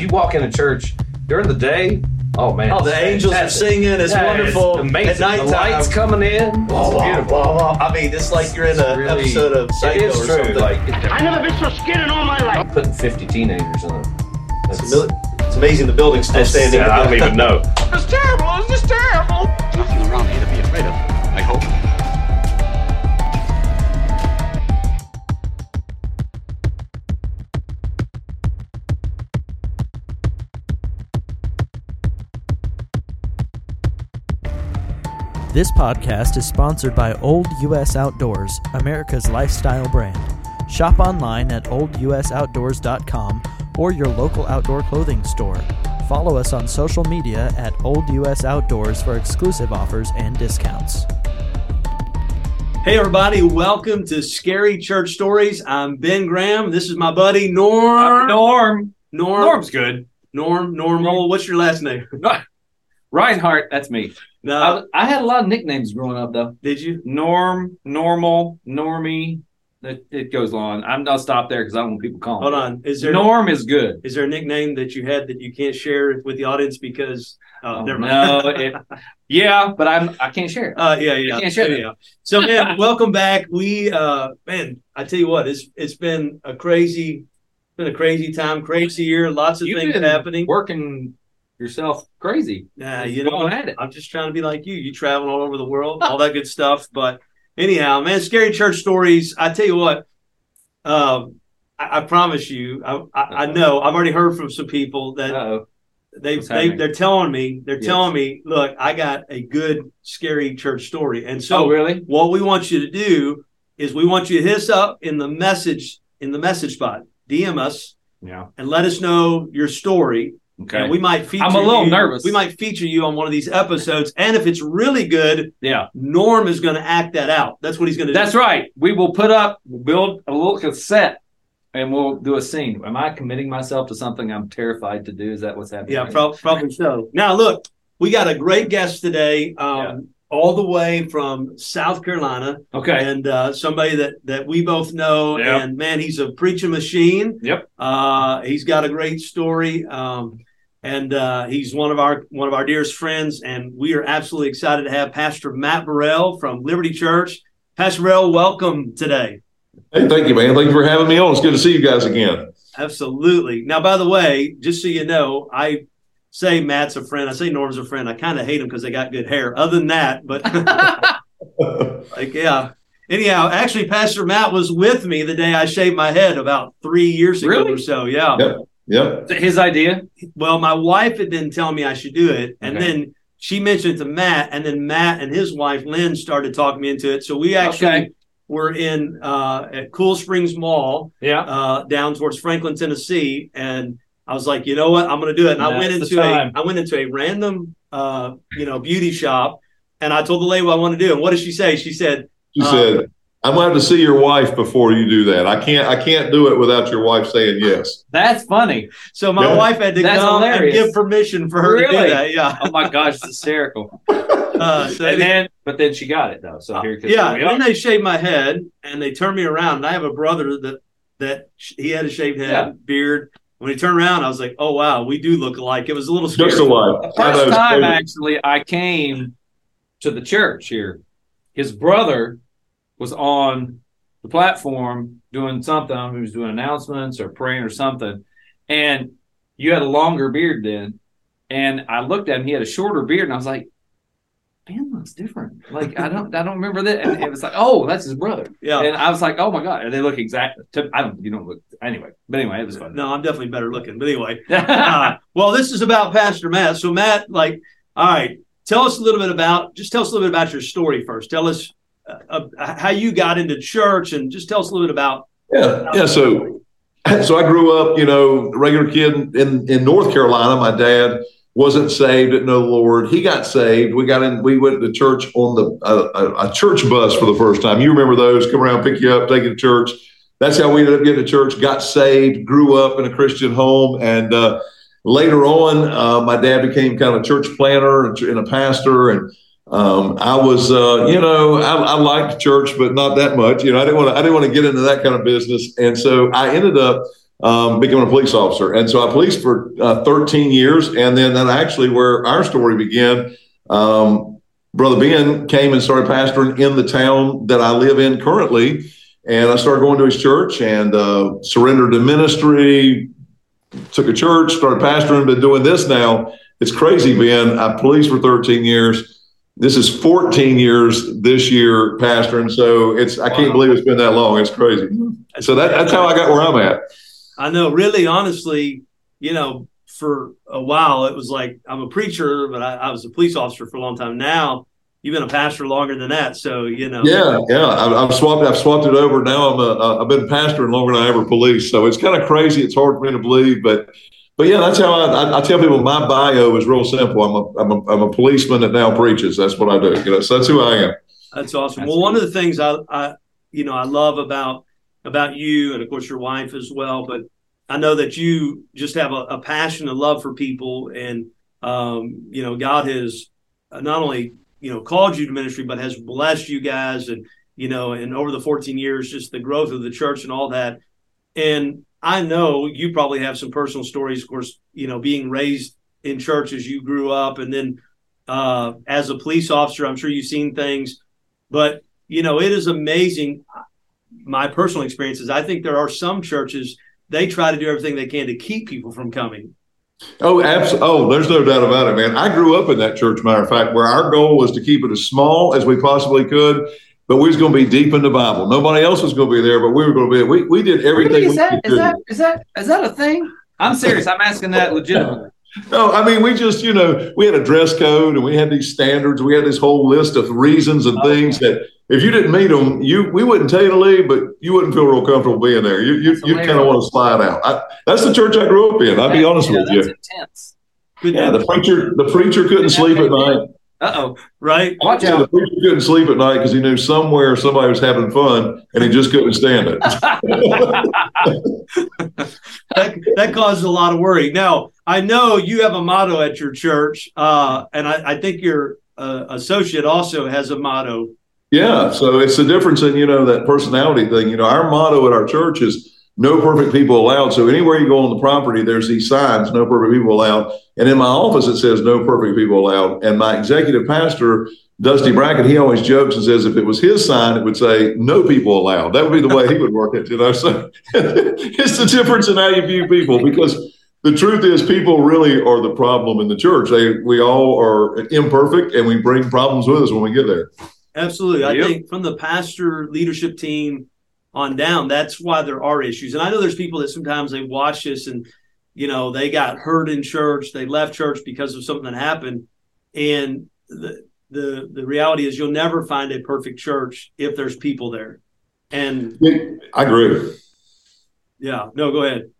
you walk into church during the day. Oh man! Oh, the angels are singing. It's Yeah, wonderful. amazing. At nighttime, the lights coming in. Blah, It's blah, beautiful. blah, blah. I mean, it's like you're in an really- episode of Psycho or true. something. Like I never been so scared in all my life. putting 50 teenagers in a. it's, That's, mil- it's amazing the building's still that's- standing. I don't even know. It's terrible. It's just terrible. Nothing around here to be afraid of. This podcast is sponsored by Old US Outdoors, America's lifestyle brand. Shop online at oldusoutdoors.com or your local outdoor clothing store. Follow us on social media at Old US Outdoors for exclusive offers and discounts. Hey, everybody, welcome to Scary Church Stories. I'm Ben Graham. This is my buddy Norm. Norm. Norm. Norm's good. Norm. Normal. What's your last name? Reinhardt, that's me. No, I, I had a lot of nicknames growing up, though. did you? Norm, normal, normie. It, it goes on. I'm I'll stop there because I don't want people calling. Hold on. Is there Norm is good. is there a nickname that you had that you can't share with the audience because? Oh, Oh, never mind. no, it, yeah, but I'm I can't share it. Uh, yeah, yeah, I can't share yeah. So, man, welcome back. We, uh, man, I tell you what, it's it's been a crazy, been a crazy time, crazy year. Lots of You've things happening. working yourself crazy. Yeah, you know, at it. I'm just trying to be like you. You travel all over the world, all that good stuff. But anyhow, man, scary church stories. I tell you what, um, I, I promise you, I, I, I know I've already heard from some people that Uh-oh. they, What's they they're telling me they're Yes. telling me, look, I got a good scary church story, and so oh, really? what we want you to do is we want you to hit us up in the message in the message spot, DM us, Yeah. and let us know your story. Okay. And we might feature. I'm a little you- nervous. We might feature you on one of these episodes, and if it's really good, yeah. Norm is going to act that out. That's what he's going to do. That's right. We will put up, we'll build a little cassette, and we'll do a scene. Am I committing myself to something I'm terrified to do? Is that what's happening? Yeah, right prob- probably so. Now, look, we got a great guest today, um, Yeah. all the way from South Carolina. Okay. and uh, somebody that that we both know. Yep. And man, he's a preaching machine. Yep. Uh, he's got a great story, um, and uh, he's one of our one of our dearest friends. And we are absolutely excited to have Pastor Matt Burrell from Liberty Church. Pastor Burrell, welcome today. Hey, thank you, man. Thank you for having me on. It's good to see you guys again. Absolutely. Now, by the way, just so you know, I say Matt's a friend. I say Norm's a friend. I kind of hate him because they got good hair. Other than that, but like, yeah. Anyhow, actually, Pastor Matt was with me the day I shaved my head about three years ago Really? or so. Yeah. Yep. Yep. His idea? Well, my wife had been telling me I should do it, and Okay. then she mentioned it to Matt, and then Matt and his wife Lynn started talking me into it. So we actually Okay. were in uh, at Cool Springs Mall Yeah. uh, down towards Franklin, Tennessee, and I was like, you know what, I'm going to do it. And I went into a, I went into a random uh, you know beauty shop, and I told the lady what I want to do. And what did she say? She said, She said, "I'm going to have to see your wife before you do that. I can't. I can't do it without your wife saying yes." That's funny. so my Yeah. wife had to That's come hilarious. and give permission for her to do that. Yeah. Oh my gosh, it's hysterical. Uh, so and then, but then she got it though. So here, yeah, here then they shaved my head and they turned me around. And I have a brother that that sh- he had a shaved head, Yeah. beard. When he turned around, I was like, "Oh wow, we do look alike." It was a little scary. Just a wife. The first time, crazy. actually, I came to the church here. His brother was on the platform doing something. He was doing announcements or praying or something. And you had a longer beard then. And I looked at him, he had a shorter beard, and I was like, Man looks different. Like I don't I don't remember that. And it was like, oh, that's his brother. Yeah. And I was like, oh my God. And they look exactly I don't you don't look anyway. But anyway, it was fun. No, I'm definitely better looking. But anyway, uh, well, this is about Pastor Matt. So Matt, like, all right, tell us a little bit about just tell us a little bit about your story first. Tell us uh, uh, how you got into church, and just tell us a little bit about. Yeah. Yeah. So, so I grew up, you know, regular kid in in North Carolina. My dad wasn't saved, know the Lord. He got saved. We got in. We went to church on the a, a, church bus for the first time. You remember those? Come around, pick you up, take you to church. That's how we ended up getting to church. Got saved, grew up in a Christian home, and uh, later on, uh, my dad became kind of a church planter and a pastor, and um, I was, uh, you know, I, I liked church, but not that much. You know, I didn't want to, I didn't want to get into that kind of business, and so I ended up um, becoming a police officer. And so I policed for uh, 13 years. And then that actually where our story began. Um, Brother Ben came and started pastoring in the town that I live in currently. And I started going to his church and uh, surrendered to ministry, took a church, started pastoring, been doing this now. It's crazy, Ben. I policed for 13 years. This is 14 years this year Pastor. And So it's I can't believe it's been that long. It's crazy. So that, that's how I got where I'm at. I know, really, honestly, you know, for a while it was like I'm a preacher, but I, I was a police officer for a long time. Now you've been a pastor longer than that, so you know. Yeah, yeah. I've, I've swapped. I've swapped it over. Now I'm a. I've been pastoring longer than I ever policed. So it's kind of crazy. It's hard for me to believe, but but yeah, that's how I, I, I, tell people my bio is real simple. I'm a, I'm a, I'm a policeman that now preaches. That's what I do. You know, so that's who I am. That's awesome. That's well, one of the things I, I, you know, I love about about you, and of course your wife as well. But I know that you just have a, a passion and love for people, and um, you know, God has not only you know called you to ministry, but has blessed you guys, and you know, and over the 14 years, just the growth of the church and all that. And I know you probably have some personal stories, of course, you know, being raised in church as you grew up and then uh, as a police officer, I'm sure you've seen things, but you know, it is amazing. My personal experience is I think there are some churches they try to do everything they can to keep people from coming. Oh, absolutely. Oh, there's no doubt about it, man. I grew up in that church, matter of fact, where our goal was to keep it as small as we possibly could but we was going to be deep in the Bible. Nobody else was going to be there, but we were going to be. We, we did everything. Really? Is that is that is that is that a thing? I'm serious. I'm asking that legitimately. No, I mean we just you know we had a dress code and we had these standards. We had this whole list of reasons and okay. things that if you didn't meet them, you we wouldn't tell you to leave, but you wouldn't feel real comfortable being there. You you you kind of want to slide out. I, that's the church I grew up in. I'll be honest yeah, with you. Intense. Yeah, the preacher the preacher couldn't sleep at night. Uh oh, right? Watch out. The preacher couldn't sleep at night because he knew somewhere somebody was having fun and he just couldn't stand it. that, that caused a lot of worry. Now, I know you have a motto at your church, uh, and I, I, think your uh, associate also has a motto. Yeah, so it's the difference in, you know, that personality thing. You know, our motto at our church is no perfect people allowed. So anywhere you go on the property, there's these signs, no perfect people allowed. And in my office, it says no perfect people allowed. And my executive pastor, Dusty Brackett, he always jokes and says if it was his sign, it would say no people allowed. That would be the way he would work it, you know. So it's the difference in how you view people because the truth is people really are the problem in the church. They we all are imperfect and we bring problems with us when we get there. Absolutely. I think from the pastor leadership team on down. That's why there are issues. And I know there's people that sometimes they watch this and, you know, they got hurt in church, they left church because of something that happened. And the the the reality is you'll never find a perfect church if there's people there. And I agree. Yeah. No, go ahead.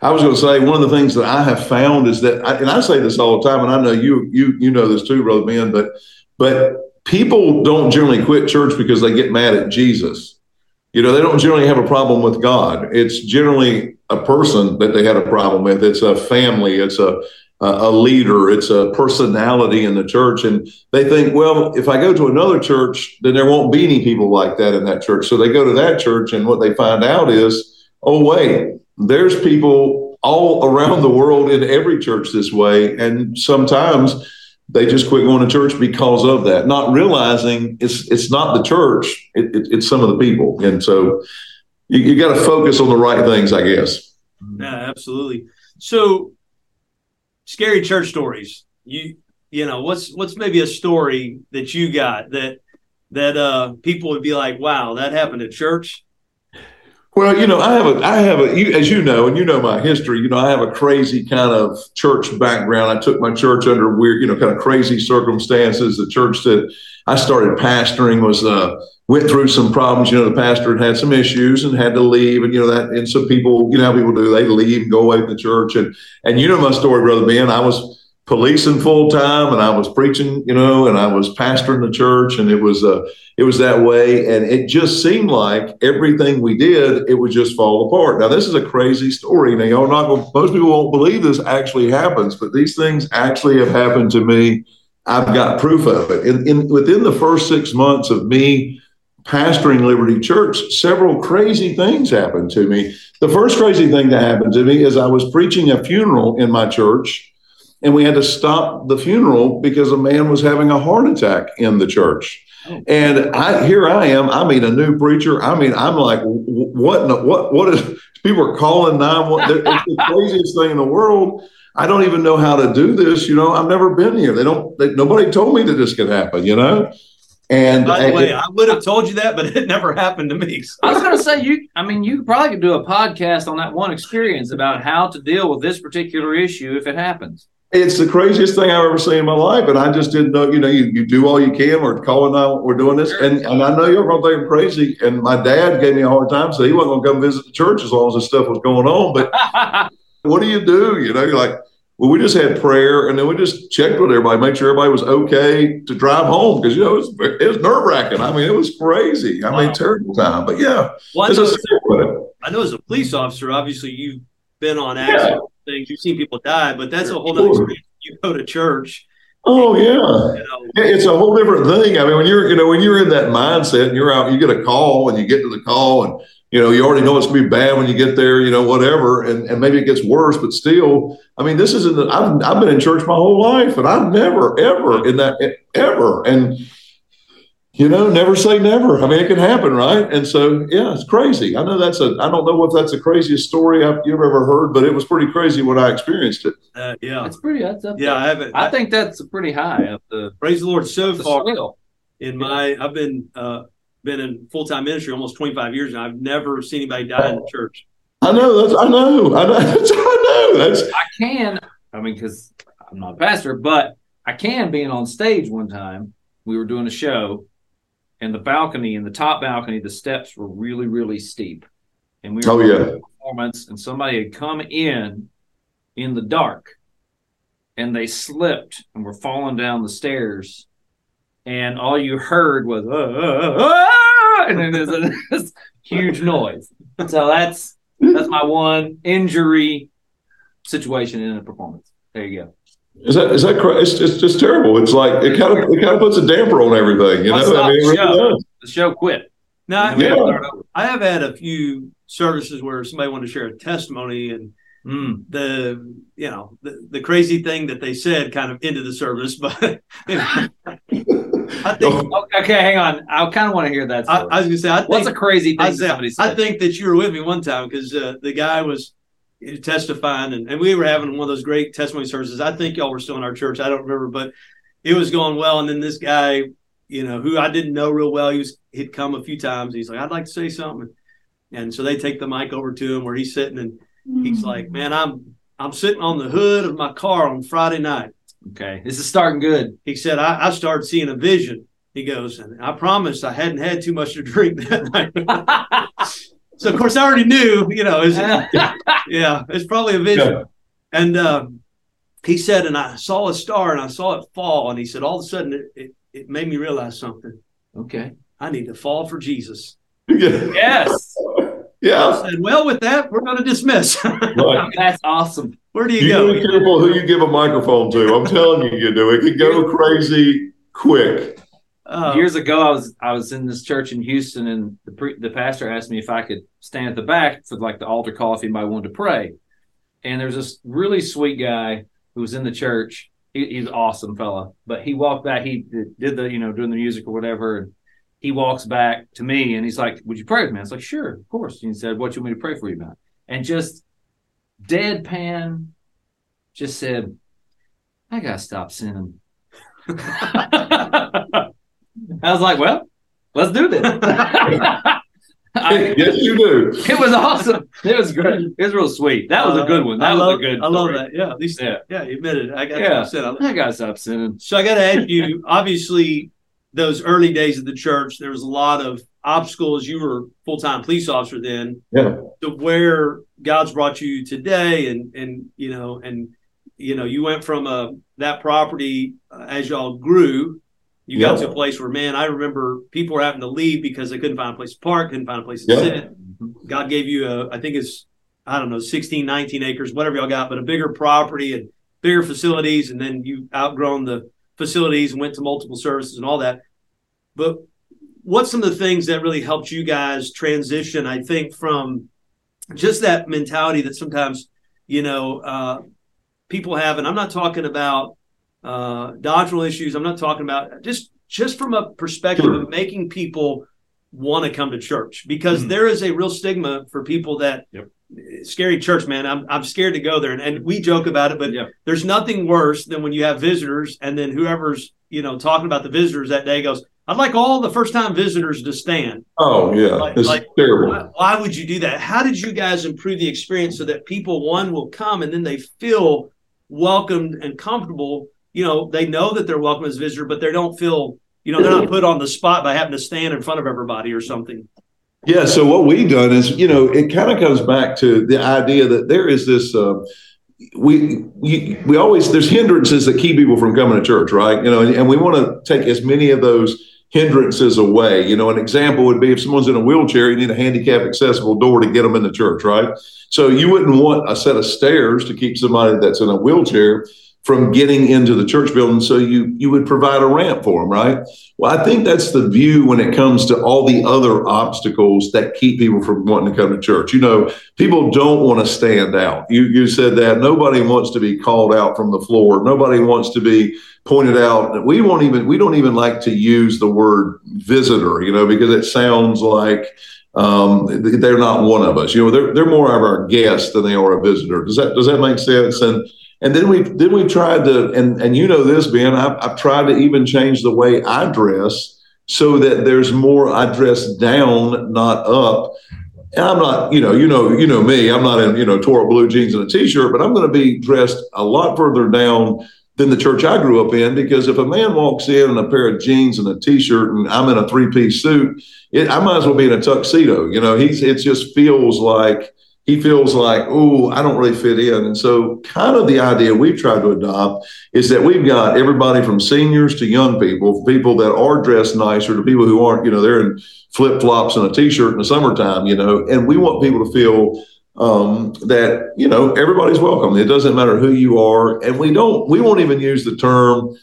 I was going to say one of the things that I have found is that, and I say this all the time, and I know you you you know this too, brother Ben, but but people don't generally quit church because they get mad at Jesus you know, they don't generally have a problem with God. It's generally a person that they had a problem with. It's a family. It's a a leader. It's a personality in the church, and they think, well, if I go to another church, then there won't be any people like that in that church. So they go to that church, and what they find out is, oh wait, there's people all around the world in every church this way, and sometimes they just quit going to church because of that, not realizing it's it's not the church, it, it, it's some of the people, and so you, you got to focus on the right things, I guess. Yeah, absolutely. So, scary church stories. You you know what's what's maybe a story that you got that that uh people would be like, wow, that happened at church. Well, you know, I have a, I have a, you, as you know, and you know my history. You know, I have a crazy kind of church background. I took my church under weird, you know, kind of crazy circumstances. The church that I started pastoring was uh, went through some problems. You know, the pastor had had some issues and had to leave, and you know that, and some people, you know, how people do, they leave and go away from the church, and and you know my story, brother Ben. I was policing full time and I was preaching, you know, and I was pastoring the church and it was uh it was that way and it just seemed like everything we did it would just fall apart. Now this is a crazy story. Now y'all not most people won't believe this actually happens, but these things actually have happened to me. I've got proof of it. In, in within the first 6 months of me pastoring Liberty Church, several crazy things happened to me. The first crazy thing that happened to me is I was preaching a funeral in my church, and we had to stop the funeral because a man was having a heart attack in the church. And I here I am. I mean, a new preacher. I mean, I'm like, what? What? What is? People are calling nine one. It's the craziest thing in the world. I don't even know how to do this. You know, I've never been here. They don't. They, nobody told me that this could happen. You know. And by the way, I would have told you that, but it never happened to me. So. I was going to say you. I mean, you probably could do a podcast on that one experience about how to deal with this particular issue if it happens. It's the craziest thing I've ever seen in my life, and I just didn't know. You know, you, you do all you can. We're calling out. We're doing this, and, and I know you're going to think I'm crazy. And my dad gave me a hard time, so he wasn't going to come visit the church as long as this stuff was going on. But what do you do? You know, you're like, well, we just had prayer, and then we just checked with everybody, make sure everybody was okay to drive home because you know it was, it was nerve wracking. I mean, it was crazy. I wow. mean, terrible time. But yeah, well, I, know as a, I know as a police officer, obviously you've been on accident yeah. Things, you've seen people die, but that's a whole other experience. You go to church. Oh yeah, you know, it's a whole different thing. I mean, when you're you know when you're in that mindset and you're out, you get a call and you get to the call and you know, you already know it's to be bad when you get there, you know, whatever. And, and maybe it gets worse, but still, I mean, this isn't, I've, I've been in church my whole life and I've never, ever in that, ever. And, you know, never say never. I mean, it can happen, right? And so, yeah, it's crazy. I know that's a, I don't know if that's the craziest story I've, you've ever heard, but it was pretty crazy when I experienced it. Uh, yeah. It's pretty, that's up yeah, there. I haven't. I, I think that's pretty high up the, praise the Lord. So the far scale. in my, I've been, uh, been in full time ministry almost 25 years, and I've never seen anybody die in the church. I know. That's. I know. I know. That's, I know. That's. I can. I mean, because I'm not a pastor, but I can. Being on stage one time, we were doing a show, and the balcony, in the top balcony, the steps were really, really steep, and we were oh yeah performance, and somebody had come in in the dark, and they slipped and were falling down the stairs and all you heard was uh, uh, uh, and then there's a this huge noise. So that's that's my one injury situation in a performance. There you go. Is that is that correct? it's just just terrible. It's like it kind of it kind of puts a damper on everything. You know, I mean, the, show. the show quit. Now, yeah. I have had a few services where somebody wanted to share a testimony and Mm. the you know the, the crazy thing that they said kind of ended the service but you know, I think, okay, hang on. I kind of want to hear that. I, I, was gonna say, I think, what's a crazy thing say, somebody said? I think that you were with me one time because uh, the guy was testifying, and, and we were having one of those great testimony services. I think y'all were still in our church. I don't remember, but it was going well. And then this guy, you know, who I didn't know real well, he was he'd come a few times. He's like, I'd like to say something, and so they take the mic over to him where he's sitting, and he's mm. like, Man, I'm I'm sitting on the hood of my car on Friday night. Okay, this is starting good. He said, I, I started seeing a vision. He goes, and I promised I hadn't had too much to drink that night. so of course I already knew, you know, it's, yeah, it's probably a vision. Yeah. And uh, he said, and I saw a star and I saw it fall. And he said, all of a sudden it, it, it made me realize something. Okay. I need to fall for Jesus. yes. Yeah. I said, well, with that, we're going to dismiss. right. That's awesome. Where do you, you go? Be careful who you give a microphone to. I'm telling you, you do. It can go crazy quick. Uh, Years ago, I was I was in this church in Houston, and the pre, the pastor asked me if I could stand at the back for like the altar call if anybody wanted to pray. And there's this really sweet guy who was in the church. He, he's an awesome fella, but he walked back. He did the you know doing the music or whatever, and he walks back to me and he's like, "Would you pray with me?" I was like, "Sure, of course." And he said, "What you want me to pray for you about?" And just deadpan, just said, "I gotta stop sinning." I was like, "Well, let's do this." I, yes, you do. It was awesome. It was great. It was real sweet. That was a good one. That I was love, a good. I love that. Yeah, at least yeah, yeah, you admitted it. I got yeah. to I got to stop sinning. So I got to ask you. Obviously, those early days of the church, there was a lot of obstacles. You were full time police officer then. Yeah. To where God's brought you today, and and you know, and you know, you went from uh, that property uh, as y'all grew. You got to a place where, man, I remember people were having to leave because they couldn't find a place to park, couldn't find a place to sit. God gave you a, I think it's, I don't know, 16, 19 acres, whatever y'all got, but a bigger property and bigger facilities. And then you outgrown the facilities and went to multiple services and all that. But what's some of the things that really helped you guys transition? I think from just that mentality that sometimes you know uh, people have, and I'm not talking about uh, doctrinal issues. I'm not talking about just just from a perspective sure. of making people want to come to church because mm-hmm. there is a real stigma for people that yep. scary church man I'm, I'm scared to go there and, and we joke about it but yep. there's nothing worse than when you have visitors and then whoever's you know talking about the visitors that day goes I'd like all the first time visitors to stand. Oh yeah, like, it's like, terrible. Why, why, would you do that? How did you guys improve the experience so that people one will come and then they feel welcomed and comfortable? You know, they know that they're welcome as visitor, but they don't feel you know they're not put on the spot by having to stand in front of everybody or something. Yeah. So what we've done is, you know, it kind of comes back to the idea that there is this. Uh, we we, we always there's hindrances that keep people from coming to church, right? You know, and, and we want to take as many of those hindrances away. You know, an example would be if someone's in a wheelchair, you need a handicap accessible door to get them into church, right? So you wouldn't want a set of stairs to keep somebody that's in a wheelchair from getting into the church building. So you you would provide a ramp for them, right? Well, I think that's the view when it comes to all the other obstacles that keep people from wanting to come to church. You know, people don't want to stand out. You you said that nobody wants to be called out from the floor. Nobody wants to be pointed out. We won't even we don't even like to use the word visitor, you know, because it sounds like um, they're not one of us. You know, they're they're more of our guest than they are a visitor. Does that does that make sense? And and then we then we tried to, and and you know this, Ben. I've, I've tried to even change the way I dress so that there's more. I dress down, not up. And I'm not, you know, you know, you know me. I'm not in, you know, Toro blue jeans and a t-shirt, but I'm going to be dressed a lot further down than the church I grew up in. Because if a man walks in in a pair of jeans and a t-shirt, and I'm in a three-piece suit, it, I might as well be in a tuxedo. You know, he's it just feels like he feels like, oh, I don't really fit in. And so, kind of the idea we've tried to adopt is that we've got everybody from seniors to young people, people that are dressed nicer to people who aren't, you know, they're in flip flops and a t shirt in the summertime, you know, and we want people to feel um, that, you know, everybody's welcome. It doesn't matter who you are. And we don't, we won't even use the term,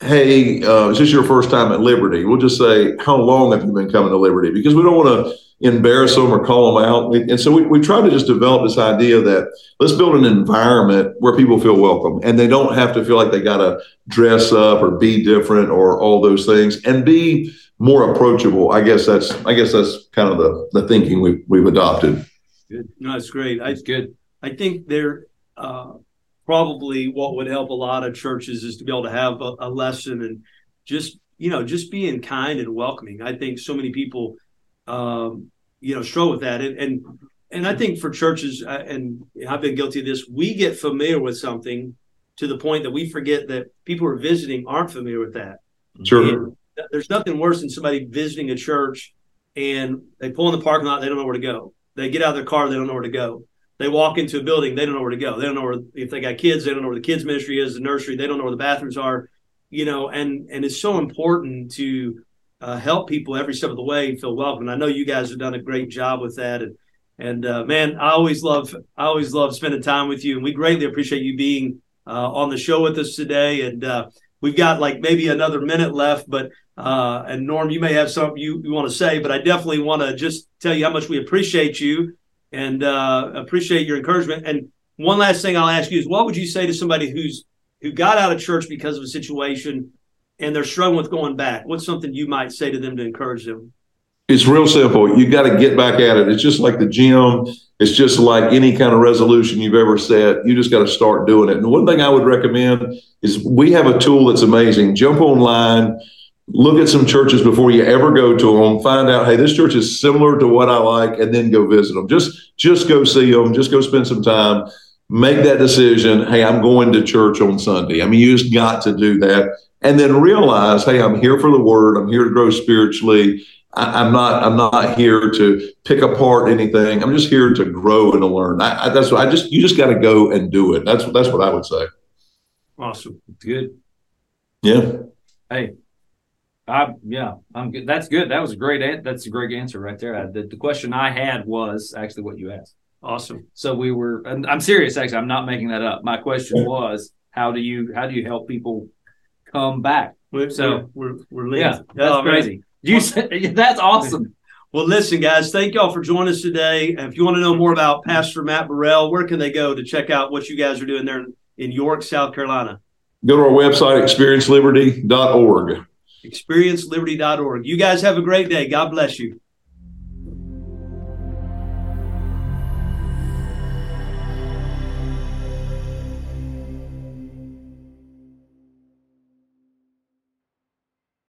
hey, uh, is this your first time at Liberty? We'll just say, how long have you been coming to Liberty? Because we don't want to, embarrass them or call them out. And so we, we try to just develop this idea that let's build an environment where people feel welcome and they don't have to feel like they got to dress up or be different or all those things and be more approachable. I guess that's I guess that's kind of the, the thinking we've, we've adopted. Good. No, that's great. That's good. I think there uh, probably what would help a lot of churches is to be able to have a, a lesson and just you know just being kind and welcoming. I think so many people um, you know, struggle with that. And, and, and I think for churches, uh, and I've been guilty of this, we get familiar with something to the point that we forget that people who are visiting aren't familiar with that. Sure. And there's nothing worse than somebody visiting a church and they pull in the parking lot, they don't know where to go. They get out of their car, they don't know where to go. They walk into a building, they don't know where to go. They don't know where if they got kids, they don't know where the kids ministry is, the nursery, they don't know where the bathrooms are. You know, and and it's so important to uh, help people every step of the way feel welcome. And I know you guys have done a great job with that. And and uh, man, I always love I always love spending time with you, and we greatly appreciate you being uh, on the show with us today. And uh, we've got like maybe another minute left, but uh, and Norm, you may have something you, you want to say, but I definitely want to just tell you how much we appreciate you and uh, appreciate your encouragement. And one last thing I'll ask you is, what would you say to somebody who's who got out of church because of a situation and they're struggling with going back, what's something you might say to them to encourage them? It's real simple. You got to get back at it. It's just like the gym. It's just like any kind of resolution you've ever set. You just got to start doing it. And one thing I would recommend is we have a tool that's amazing. Jump online, look at some churches before you ever go to them. Find out, hey, this church is similar to what I like, and then go visit them. Just just go see them. Just go spend some time. Make that decision. Hey, I'm going to church on Sunday. I mean, you just got to do that and then realize, hey, I'm here for the word. I'm here to grow spiritually. I, am not. I'm not here to pick apart anything. I'm just here to grow and to learn. I, I, that's what I just. You just got to go and do it. That's that's what I would say. Awesome. Good. Yeah. Hey, I yeah, I'm good. That's good. That was a great. An- that's a great answer right there. I, the, the question I had was actually what you asked. Awesome. So we were. I'm serious. Actually, I'm not making that up. My question was, how do you how do you help people come back? We're, so we're we're, we yeah, that's oh, crazy. You said, that's awesome. Well, listen, guys, thank y'all for joining us today. And if you want to know more about Pastor Matt Burrell, where can they go to check out what you guys are doing there in York, South Carolina? Go to our website, experienceliberty.org. ExperienceLiberty.org. You guys have a great day. God bless you.